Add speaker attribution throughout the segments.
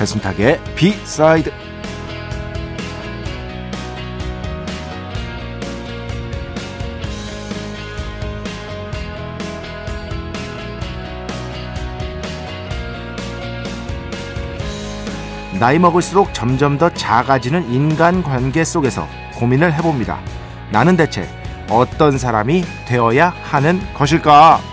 Speaker 1: 배순탁의 비사이드 나이 먹을수록 점점 더 작아지는 인간 관계 속에서 고민을 해봅니다. 나는 대체 어떤 사람이 되어야 하는 것일까?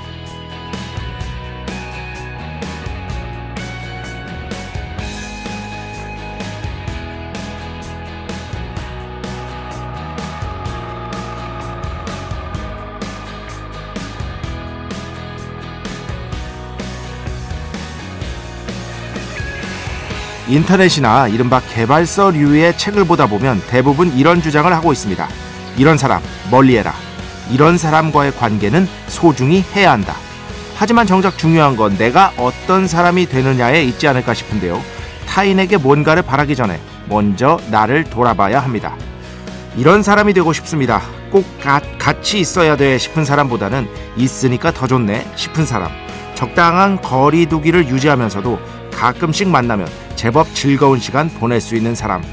Speaker 1: 인터넷이나 이른바 개발서류의 책을 보다 보면 대부분 이런 주장을 하고 있습니다. 이런 사람 멀리해라. 이런 사람과의 관계는 소중히 해야 한다. 하지만 정작 중요한 건 내가 어떤 사람이 되느냐에 있지 않을까 싶은데요. 타인에게 뭔가를 바라기 전에 먼저 나를 돌아봐야 합니다. 이런 사람이 되고 싶습니다. 꼭 가, 같이 있어야 돼 싶은 사람보다는 있으니까 더 좋네 싶은 사람. 적당한 거리 두기를 유지하면서도 가끔씩 만나면 제법 즐거운 시간 보낼 수 있는 사람.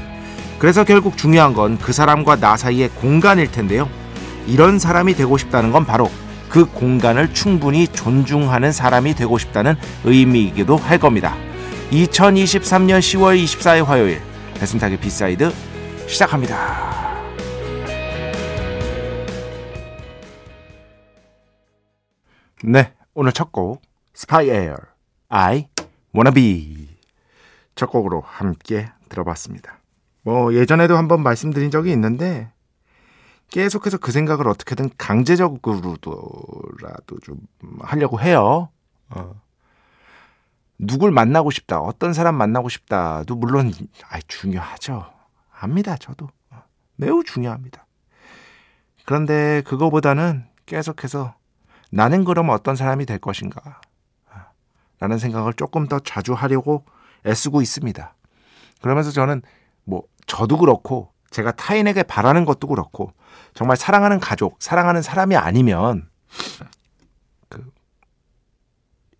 Speaker 1: 그래서 결국 중요한 건 그 사람과 나 사이의 공간일 텐데요. 이런 사람이 되고 싶다는 건 바로 그 공간을 충분히 존중하는 사람이 되고 싶다는 의미이기도 할 겁니다. 2023년 10월 24일 화요일 배순탁의 B side 시작합니다. 네, 오늘 첫 곡 스파이 에어 I be 첫 곡으로 함께 들어봤습니다. 뭐 예전에도 한번 말씀드린 적이 있는데 계속해서 그 생각을 어떻게든 강제적으로라도 좀 하려고 해요. 어. 누굴 만나고 싶다, 어떤 사람 만나고 싶다도 물론 아 중요하죠. 압니다, 저도 어. 매우 중요합니다. 그런데 그거보다는 계속해서 나는 그럼 어떤 사람이 될 것인가? 어. 라는 생각을 조금 더 자주 하려고 애쓰고 있습니다. 그러면서 저는 뭐 저도 그렇고 제가 타인에게 바라는 것도 그렇고 정말 사랑하는 가족, 사랑하는 사람이 아니면 그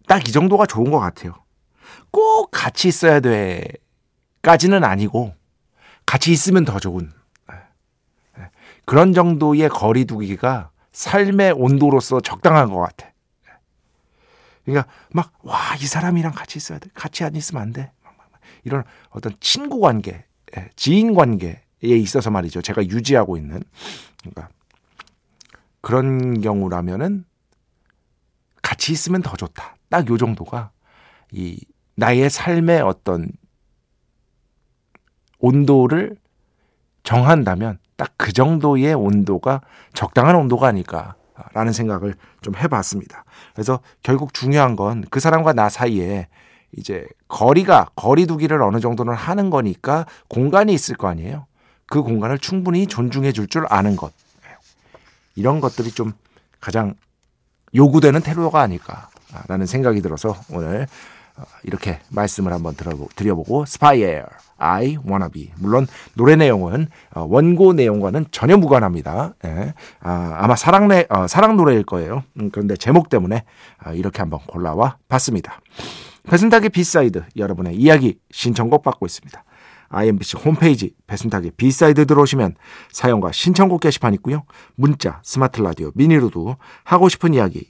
Speaker 1: 딱 이 정도가 좋은 것 같아요. 꼭 같이 있어야 돼까지는 아니고 같이 있으면 더 좋은 예, 예. 그런 정도의 거리두기가 삶의 온도로서 적당한 것 같아. 예. 그러니까 막 와 이 사람이랑 같이 있어야 돼. 같이 안 있으면 안 돼. 이런 어떤 친구 관계, 예, 지인 관계에 있어서 말이죠. 제가 유지하고 있는 그러니까 그런 경우라면은 같이 있으면 더 좋다. 딱 요 정도가 이 나의 삶의 어떤 온도를 정한다면 딱 그 정도의 온도가 적당한 온도가 아닐까 라는 생각을 좀 해봤습니다. 그래서 결국 중요한 건 그 사람과 나 사이에 이제 거리가 거리두기를 어느 정도는 하는 거니까 공간이 있을 거 아니에요. 그 공간을 충분히 존중해 줄 줄 아는 것. 이런 것들이 좀 가장 요구되는 태도가 아닐까라는 생각이 들어서 오늘 어, 이렇게 말씀을 한번 드려보고 SPYAIR I wanna be 물론 노래 내용은 어, 원고 내용과는 전혀 무관합니다. 예. 아, 마 사랑 내 어, 사랑 노래일 거예요. 음, 그런데 제목 때문에 이렇게 한번 골라와 봤습니다. 배순탁의 B side 여러분의 이야기 신청곡 받고 있습니다. IMBC 홈페이지 배순탁의 B side 들어오시면 사연과 신청곡 게시판 있고요. 문자, 스마트 라디오, 미니로도 하고 싶은 이야기,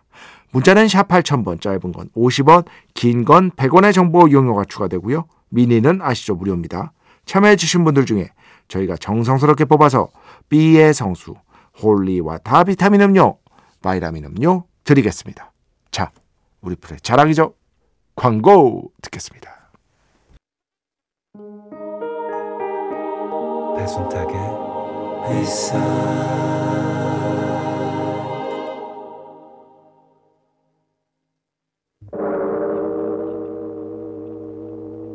Speaker 1: 문자는 샵 8000번, 짧은 건 50원, 긴 건 100원의 정보 이용료가 추가되고요. 미니는 아시죠? 무료입니다. 참여해주신 분들 중에 저희가 정성스럽게 뽑아서 B의 성수, Holy Water 비타민 음료, 바이라민 음료 드리겠습니다. 자, 우리 프레 자랑이죠? 광고 듣겠습니다. 배순탁의 회사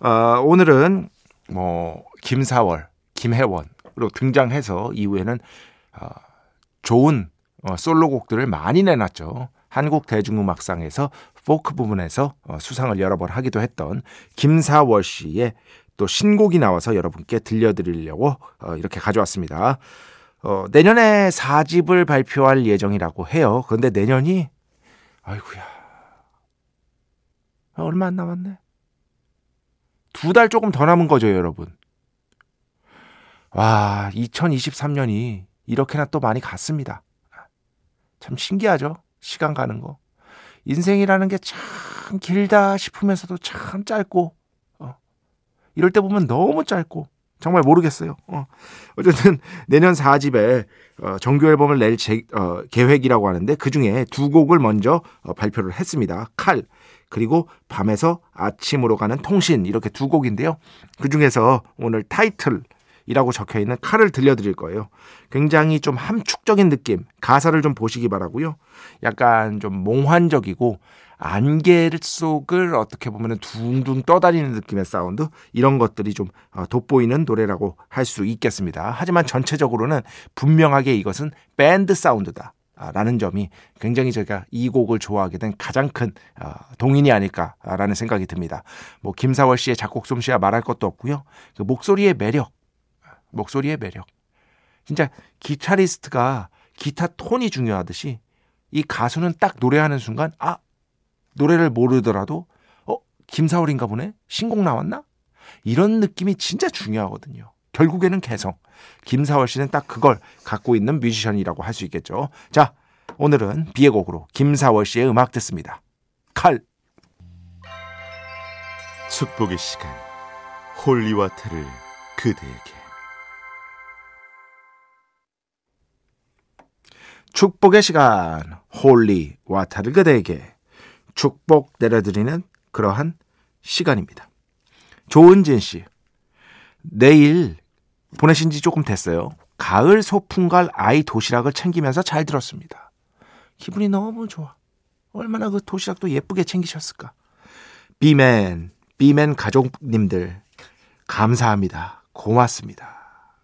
Speaker 1: 어, 오늘은 뭐 김사월, 김혜원으로 등장해서 이후에는 어, 좋은 어, 솔로곡들을 많이 내놨죠. 한국 대중음악상에서 포크 부분에서 어, 수상을 여러 번 하기도 했던 김사월 씨의 또 신곡이 나와서 여러분께 들려드리려고 어, 이렇게 가져왔습니다. 어, 내년에 4집을 발표할 예정이라고 해요. 그런데 내년이 아이구야 얼마 안 남았네. 두 달 조금 더 남은 거죠, 여러분. 와, 2023년이 이렇게나 또 많이 갔습니다. 참 신기하죠? 시간 가는 거. 인생이라는 게 참 길다 싶으면서도 참 짧고, 어. 이럴 때 보면 너무 짧고, 정말 모르겠어요. 어. 어쨌든 내년 4집에 어, 정규 앨범을 낼 제, 어, 계획이라고 하는데 그 중에 두 곡을 먼저 어, 발표를 했습니다. 칼 그리고 밤에서 아침으로 가는 통신 이렇게 두 곡인데요. 그 중에서 오늘 타이틀 이라고 적혀 있는 칼을 들려드릴 거예요. 굉장히 좀 함축적인 느낌 가사를 좀 보시기 바라고요. 약간 좀 몽환적이고 안개 속을 어떻게 보면 둥둥 떠다니는 느낌의 사운드 이런 것들이 좀 어, 돋보이는 노래라고 할 수 있겠습니다. 하지만 전체적으로는 분명하게 이것은 밴드 사운드다. 라는 점이 굉장히 제가 이 곡을 좋아하게 된 가장 큰 어, 동인이 아닐까라는 생각이 듭니다. 뭐 김사월 씨의 작곡 솜씨야 말할 것도 없고요. 그 목소리의 매력, 목소리의 매력. 진짜 기타리스트가 기타 톤이 중요하듯이 이 가수는 딱 노래하는 순간 아 노래를 모르더라도 어 김사월인가 보네 신곡 나왔나 이런 느낌이 진짜 중요하거든요. 결국에는 개성. 김사월 씨는 딱 그걸 갖고 있는 뮤지션이라고 할 수 있겠죠. 자, 오늘은 비의 곡으로 김사월 씨의 음악 듣습니다. 칼.
Speaker 2: 축복의 시간. Holy Water를 그대에게.
Speaker 1: 축복의 시간. Holy Water를 그대에게. 축복 내려드리는 그러한 시간입니다. 조은진 씨. 메일 보내신 지 조금 됐어요. 가을 소풍갈 아이 도시락을 챙기면서 잘 들었습니다. 기분이 너무 좋아. 얼마나 그 도시락도 예쁘게 챙기셨을까. 비맨, 비맨 가족님들, 감사합니다. 고맙습니다.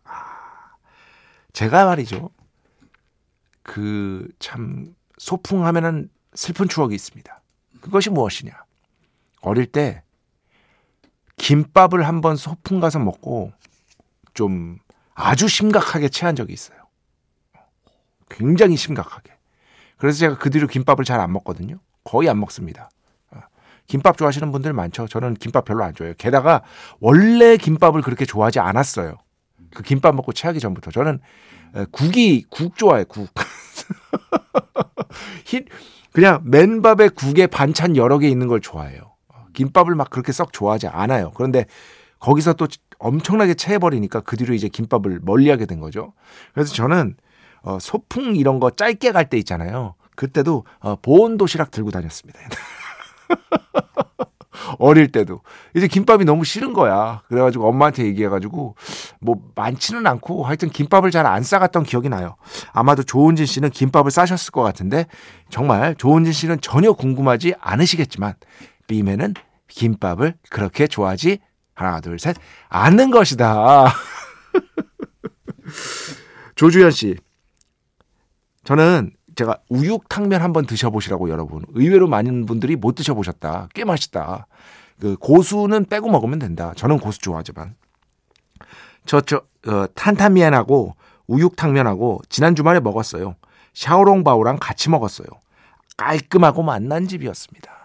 Speaker 1: 아, 제가 말이죠. 그, 참, 소풍 하면은 슬픈 추억이 있습니다. 그것이 무엇이냐. 어릴 때, 김밥을 한번 소풍 가서 먹고, 좀 아주 심각하게 체한 적이 있어요. 굉장히 심각하게. 그래서 제가 그 뒤로 김밥을 잘 안 먹거든요. 거의 안 먹습니다. 어. 김밥 좋아하시는 분들 많죠. 저는 김밥 별로 안 좋아해요. 게다가 원래 김밥을 그렇게 좋아하지 않았어요. 그 김밥 먹고 체하기 전부터 저는 국이 국 좋아해 국. 그냥 맨밥에 국에 반찬 여러 개 있는 걸 좋아해요. 어. 김밥을 막 그렇게 썩 좋아하지 않아요. 그런데 거기서 또 엄청나게 체해버리니까 그 뒤로 이제 김밥을 멀리하게 된 거죠. 그래서 저는 어, 소풍 이런 거 짧게 갈 때 있잖아요. 그때도 어, 보온 도시락 들고 다녔습니다. 어릴 때도 이제 김밥이 너무 싫은 거야. 그래가지고 엄마한테 얘기해가지고 뭐 많지는 않고 하여튼 김밥을 잘 안 싸갔던 기억이 나요. 아마도 조은진 씨는 김밥을 싸셨을 것 같은데 정말 조은진 씨는 전혀 궁금하지 않으시겠지만 비매는 김밥을 그렇게 좋아하지 하나, 둘, 셋. 않는 것이다. 조주현 씨. 저는 제가 우육탕면 한번 드셔보시라고 여러분. 의외로 많은 분들이 못 드셔보셨다. 꽤 맛있다. 그 고수는 빼고 먹으면 된다. 저는 고수 좋아하지만. 저, 저, 어, 탄탄면하고 우육탕면하고 지난 주말에 먹었어요. 샤오롱바오랑 같이 먹었어요. 깔끔하고 맛난 집이었습니다.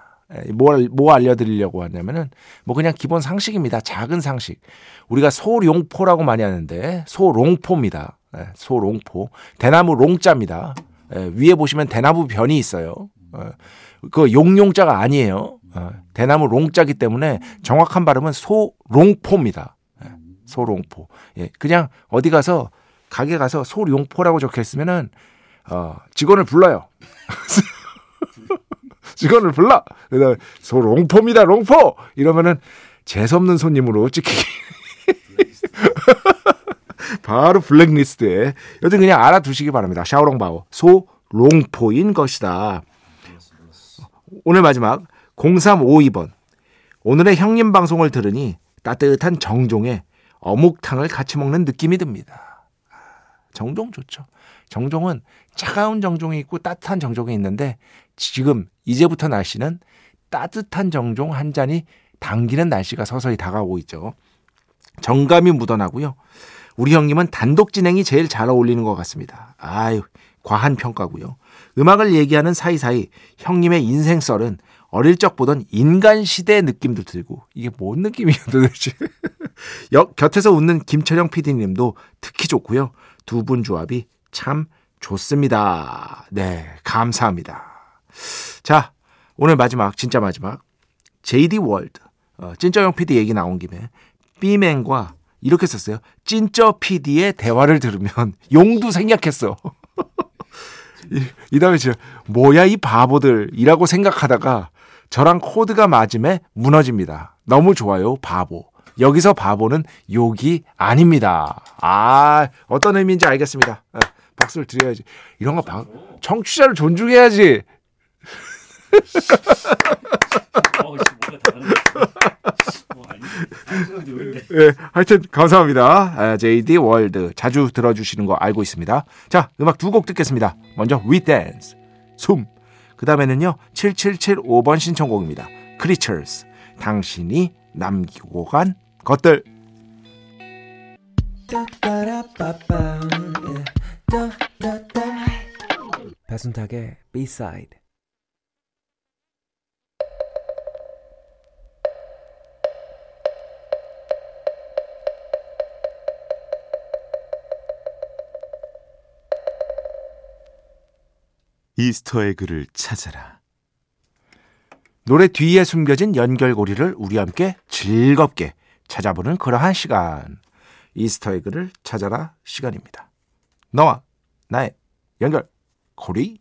Speaker 1: 뭘, 뭐 알려드리려고 하냐면은, 뭐 그냥 기본 상식입니다. 작은 상식. 우리가 소룡포라고 많이 하는데, 소롱포입니다. 예, 소롱포. 대나무 롱자입니다. 예, 위에 보시면 대나무 변이 있어요. 예, 그 용용자가 아니에요. 대나무 롱자기 때문에 정확한 발음은 소롱포입니다. 소롱포. 예, 그냥 어디 가서 가게 가서 소룡포라고 적혀 있으면은 어, 직원을 불러요. 직원을 불러. 그다음 소롱포입니다. 롱포 이러면은 재수없는 손님으로 찍히기. 바로 블랙리스트에 여튼 그냥 알아두시기 바랍니다. 샤오롱바오 소 롱포인 것이다. 오늘 마지막 0352번 오늘의 형님 방송을 들으니 따뜻한 정종에 어묵탕을 같이 먹는 느낌이 듭니다. 정종 좋죠. 정종은 차가운 정종이 있고 따뜻한 정종이 있는데 지금 이제부터 날씨는 따뜻한 정종 한 잔이 당기는 날씨가 서서히 다가오고 있죠. 정감이 묻어나고요. 우리 형님은 단독 진행이 제일 잘 어울리는 것 같습니다. 아유, 과한 평가고요. 음악을 얘기하는 사이사이 형님의 인생 썰은 어릴 적 보던 인간 시대 느낌도 들고 이게 뭔 느낌이야 도대체. 곁에서 웃는 김철영 PD님도 특히 좋고요. 두 분 조합이 참 좋습니다. 네, 감사합니다. 자, 오늘 마지막 진짜 마지막 JD 월드 어, 찐쩌영 PD 얘기 나온 김에 B맨과 이렇게 썼어요. 찐쩌 PD의 대화를 들으면 용도 생략했어. 이, 이 다음에 진짜 뭐야 이 바보들이라고 생각하다가 저랑 코드가 맞음에 무너집니다. 너무 좋아요, 바보. 여기서 바보는 욕이 아닙니다. 아, 어떤 의미인지 알겠습니다. 아, 박수를 드려야지. 이런 거 방, 청취자를 존중해야지. 네, 하여튼 감사합니다. 아, JD 월드 자주 들어주시는 거 알고 있습니다. 자, 음악 두 곡 듣겠습니다. 먼저 We Dance, 숨. 그 다음에는요 7775번 신청곡입니다. Creatures, 당신이 남기고 간 것들. 배순탁의 B-side
Speaker 2: Easter egg를 찾아라.
Speaker 1: 노래 뒤에 숨겨진 연결고리를 우리 함께 즐겁게 찾아보는 그러한 시간. Easter egg를 찾아라 시간입니다. 너와 나의 연결고리.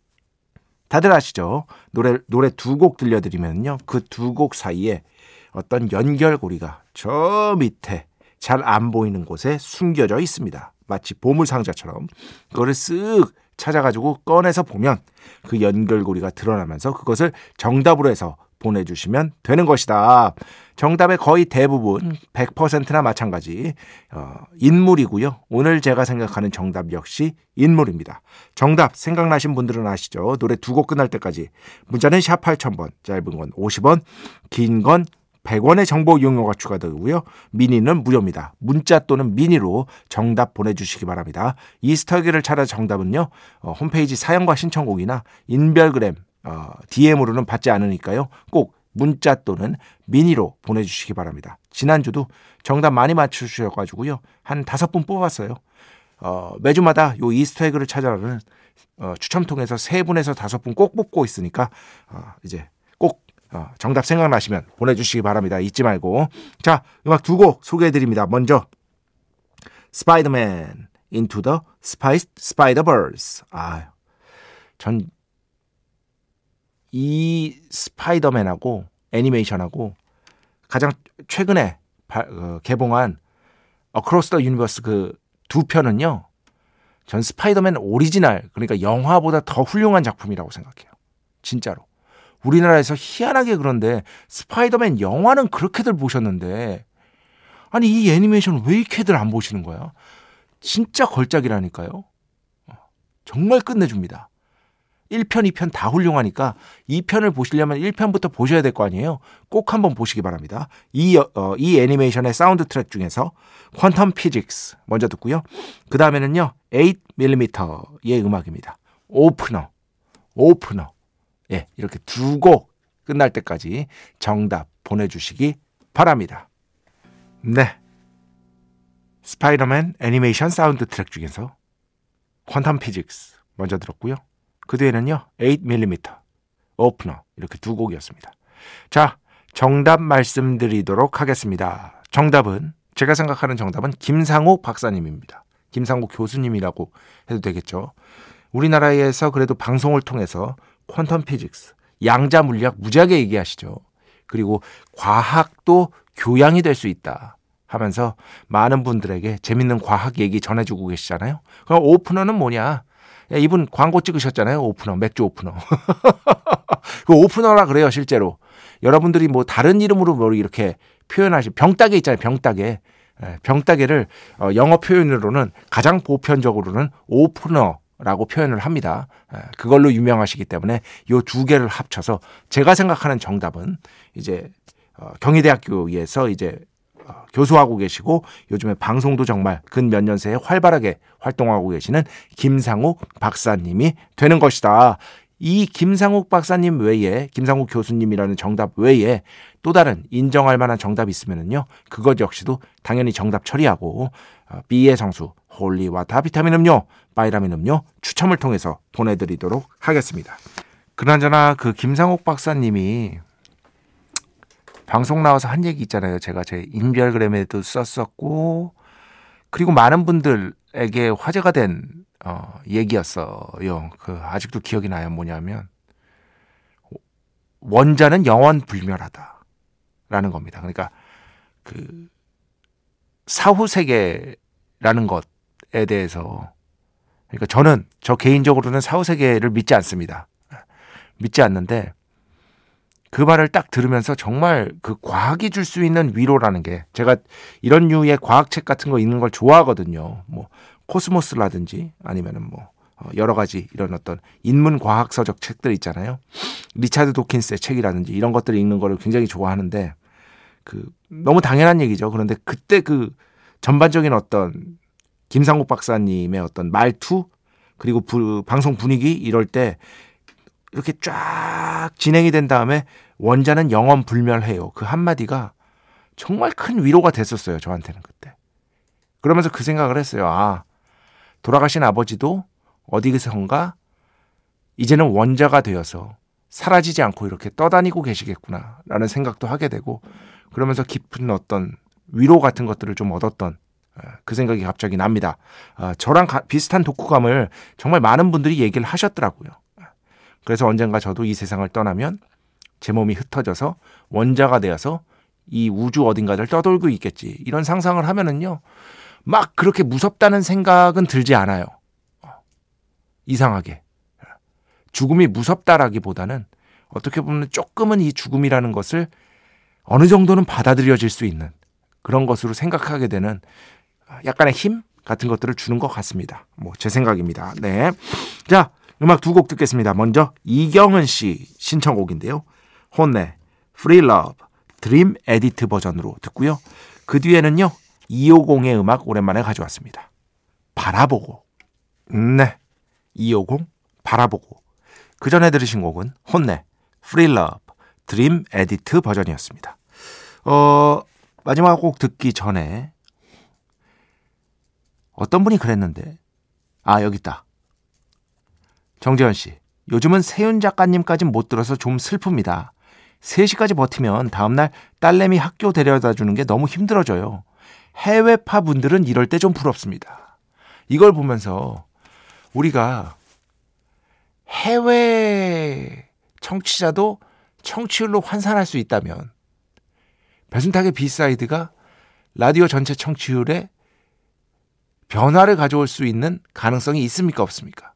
Speaker 1: 다들 아시죠? 노래, 노래 두 곡 들려드리면요. 그 두 곡 사이에 어떤 연결고리가 저 밑에 잘 안 보이는 곳에 숨겨져 있습니다. 마치 보물상자처럼. 그거를 쓱 찾아가지고 꺼내서 보면 그 연결고리가 드러나면서 그것을 정답으로 해서 보내주시면 되는 것이다. 정답의 거의 대부분 100%나 마찬가지 어, 인물이고요. 오늘 제가 생각하는 정답 역시 인물입니다. 정답 생각나신 분들은 아시죠? 노래 두 곡 끝날 때까지 문자는 샵 8000번 짧은 건 50원 긴 건 100원의 정보 이용료가 추가되고요. 미니는 무료입니다. 문자 또는 미니로 정답 보내주시기 바랍니다. 이스터기를 찾아 정답은요. 어, 홈페이지 사연과 신청곡이나 인별그램 어, DM으로는 받지 않으니까요. 꼭 문자 또는 미니로 보내주시기 바랍니다. 지난주도 정답 많이 맞추셔가지고요. 한 다섯 분 뽑았어요. 어, 매주마다 요 이스터에그를 찾아라는 어, 추첨 통해서 세 분에서 다섯 분 꼭 뽑고 있으니까 어, 이제 어, 정답 생각나시면 보내주시기 바랍니다. 잊지 말고. 자, 음악 두 곡 소개해드립니다. 먼저, 스파이더맨, Into the Spice, Spider-Verse. 아, 전, 이 스파이더맨하고 애니메이션하고 가장 최근에 바, 어, 개봉한 Across the Universe 그 두 편은요. 전 스파이더맨 오리지널 그러니까 영화보다 더 훌륭한 작품이라고 생각해요. 진짜로. 우리나라에서 희한하게 그런데 스파이더맨 영화는 그렇게들 보셨는데 아니 이 애니메이션 왜 이렇게들 안 보시는 거야? 진짜 걸작이라니까요. 정말 끝내줍니다. 1편, 2편 다 훌륭하니까 2편을 보시려면 1편부터 보셔야 될 거 아니에요? 꼭 한번 보시기 바랍니다. 이, 어, 이 애니메이션의 사운드 트랙 중에서 Quantum Physics 먼저 듣고요. 그 다음에는요, 8mm의 음악입니다. Opener, Opener. 예, 이렇게 두 곡 끝날 때까지 정답 보내주시기 바랍니다. 네. 스파이더맨 애니메이션 사운드 트랙 중에서 Quantum Physics 먼저 들었고요. 그 뒤에는요, 8mm, 오프너, 이렇게 두 곡이었습니다. 자, 정답 말씀드리도록 하겠습니다. 정답은, 제가 생각하는 정답은 김상욱 박사님입니다. 김상욱 교수님이라고 해도 되겠죠. 우리나라에서 그래도 방송을 통해서 퀀텀 피직스, 양자 물리학 무지하게 얘기하시죠. 그리고 과학도 교양이 될 수 있다 하면서 많은 분들에게 재밌는 과학 얘기 전해주고 계시잖아요. 그럼 오프너는 뭐냐? 야, 이분 광고 찍으셨잖아요. 오프너, 맥주 오프너. 그 오프너라 그래요, 실제로. 여러분들이 뭐 다른 이름으로 뭐 이렇게 표현하시, 병따개 있잖아요, 병따개. 예, 병따개를 어, 영어 표현으로는 가장 보편적으로는 오프너 라고 표현을 합니다. 예, 그걸로 유명하시기 때문에 요 두 개를 합쳐서 제가 생각하는 정답은 이제 어, 경희대학교에서 이제 어, 교수하고 계시고 요즘에 방송도 정말 근 몇 년 새에 활발하게 활동하고 계시는 김상욱 박사님이 되는 것이다. 이 김상욱 박사님 외에 김상욱 교수님이라는 정답 외에 또 다른 인정할 만한 정답이 있으면은요 그것 역시도 당연히 정답 처리하고 어, B의 성수 Holy Water 비타민 음료 바이라민 음료 추첨을 통해서 보내드리도록 하겠습니다. 그나저나 그 김상욱 박사님이 방송 나와서 한 얘기 있잖아요. 제가 제 인별그램에도 썼었고 그리고 많은 분들에게 화제가 된 어, 얘기였어요. 그 아직도 기억이 나요. 뭐냐면 원자는 영원 불멸하다라는 겁니다. 그러니까 그 사후 세계라는 것에 대해서 그러니까 저는 저 개인적으로는 사후 세계를 믿지 않습니다. 믿지 않는데 그 말을 딱 들으면서 정말 그 과학이 줄 수 있는 위로라는 게 제가 이런 류의 과학책 같은 거 읽는 걸 좋아하거든요. 뭐 코스모스라든지 아니면은 뭐 어, 여러 가지 이런 어떤 인문 과학 서적 책들 있잖아요. 리차드 도킨스의 책이라든지 이런 것들을 읽는 거를 굉장히 좋아하는데 그 너무 당연한 얘기죠. 그런데 그때 그 전반적인 어떤 김상국 박사님의 어떤 말투 그리고 부, 방송 분위기 이럴 때 이렇게 쫙 진행이 된 다음에 원자는 영원 불멸해요. 그 한마디가 정말 큰 위로가 됐었어요. 저한테는 그때. 그러면서 그 생각을 했어요. 아, 돌아가신 아버지도 어디선가 이제는 원자가 되어서 사라지지 않고 이렇게 떠다니고 계시겠구나. 라는 생각도 하게 되고 그러면서 깊은 어떤 위로 같은 것들을 좀 얻었던 그 생각이 갑자기 납니다. 아, 저랑 비슷한 독후감을 정말 많은 분들이 얘기를 하셨더라고요. 그래서 언젠가 저도 이 세상을 떠나면 제 몸이 흩어져서 원자가 되어서 이 우주 어딘가를 떠돌고 있겠지. 이런 상상을 하면은요. 막 그렇게 무섭다는 생각은 들지 않아요. 이상하게. 죽음이 무섭다라기보다는 어떻게 보면 조금은 이 죽음이라는 것을 어느 정도는 받아들여질 수 있는 그런 것으로 생각하게 되는 약간의 힘 같은 것들을 주는 것 같습니다. 뭐 제 생각입니다. 네. 자, 음악 두 곡 듣겠습니다. 먼저 이경은 씨 신청곡인데요. HONNE, Free Love, Dream Edit 버전으로 듣고요. 그 뒤에는요. 250의 음악 오랜만에 가져왔습니다. 바라보고. 네. 250 바라보고. 그 전에 들으신 곡은 HONNE, Free Love, Dream Edit 버전이었습니다. 어, 마지막 곡 듣기 전에 어떤 분이 그랬는데 아 여기 있다. 정재현 씨. 요즘은 세윤 작가님까지 못 들어서 좀 슬픕니다. 3시까지 버티면 다음날 딸내미 학교 데려다 주는 게 너무 힘들어져요. 해외파 분들은 이럴 때 좀 부럽습니다. 이걸 보면서 우리가 해외 청취자도 청취율로 환산할 수 있다면 배순탁의 B side가 라디오 전체 청취율에 변화를 가져올 수 있는 가능성이 있습니까 없습니까?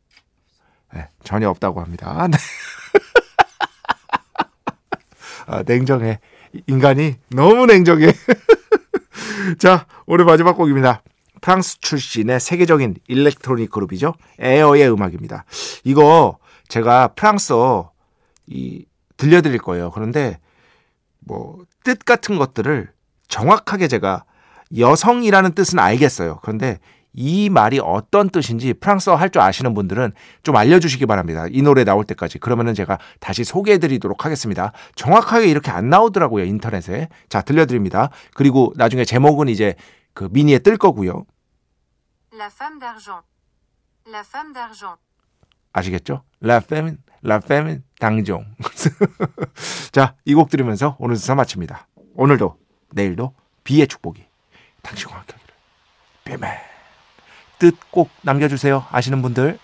Speaker 1: 네, 전혀 없다고 합니다. 네. 아, 냉정해. 인간이 너무 냉정해. 자, 오늘 마지막 곡입니다. 프랑스 출신의 세계적인 electronic 그룹이죠. 에어의 음악입니다. 이거 제가 프랑스어 이 들려드릴 거예요. 그런데 뭐 뜻 같은 것들을 정확하게 제가 여성이라는 뜻은 알겠어요. 그런데 이 말이 어떤 뜻인지 프랑스어 할 줄 아시는 분들은 좀 알려주시기 바랍니다. 이 노래 나올 때까지. 그러면은 제가 다시 소개해드리도록 하겠습니다. 정확하게 이렇게 안 나오더라고요. 인터넷에. 자, 들려드립니다. 그리고 나중에 제목은 이제 그 미니에 뜰 거고요.
Speaker 3: La femme d'argent. La femme d'argent.
Speaker 1: 아시겠죠? La Femme, La Femme 당종. 자, 이 곡 들으면서 오늘 수사 마칩니다. 오늘도, 내일도 비의 축복이 당신과 함께 하기를. 비맨. 뜻 꼭 남겨주세요. 아시는 분들.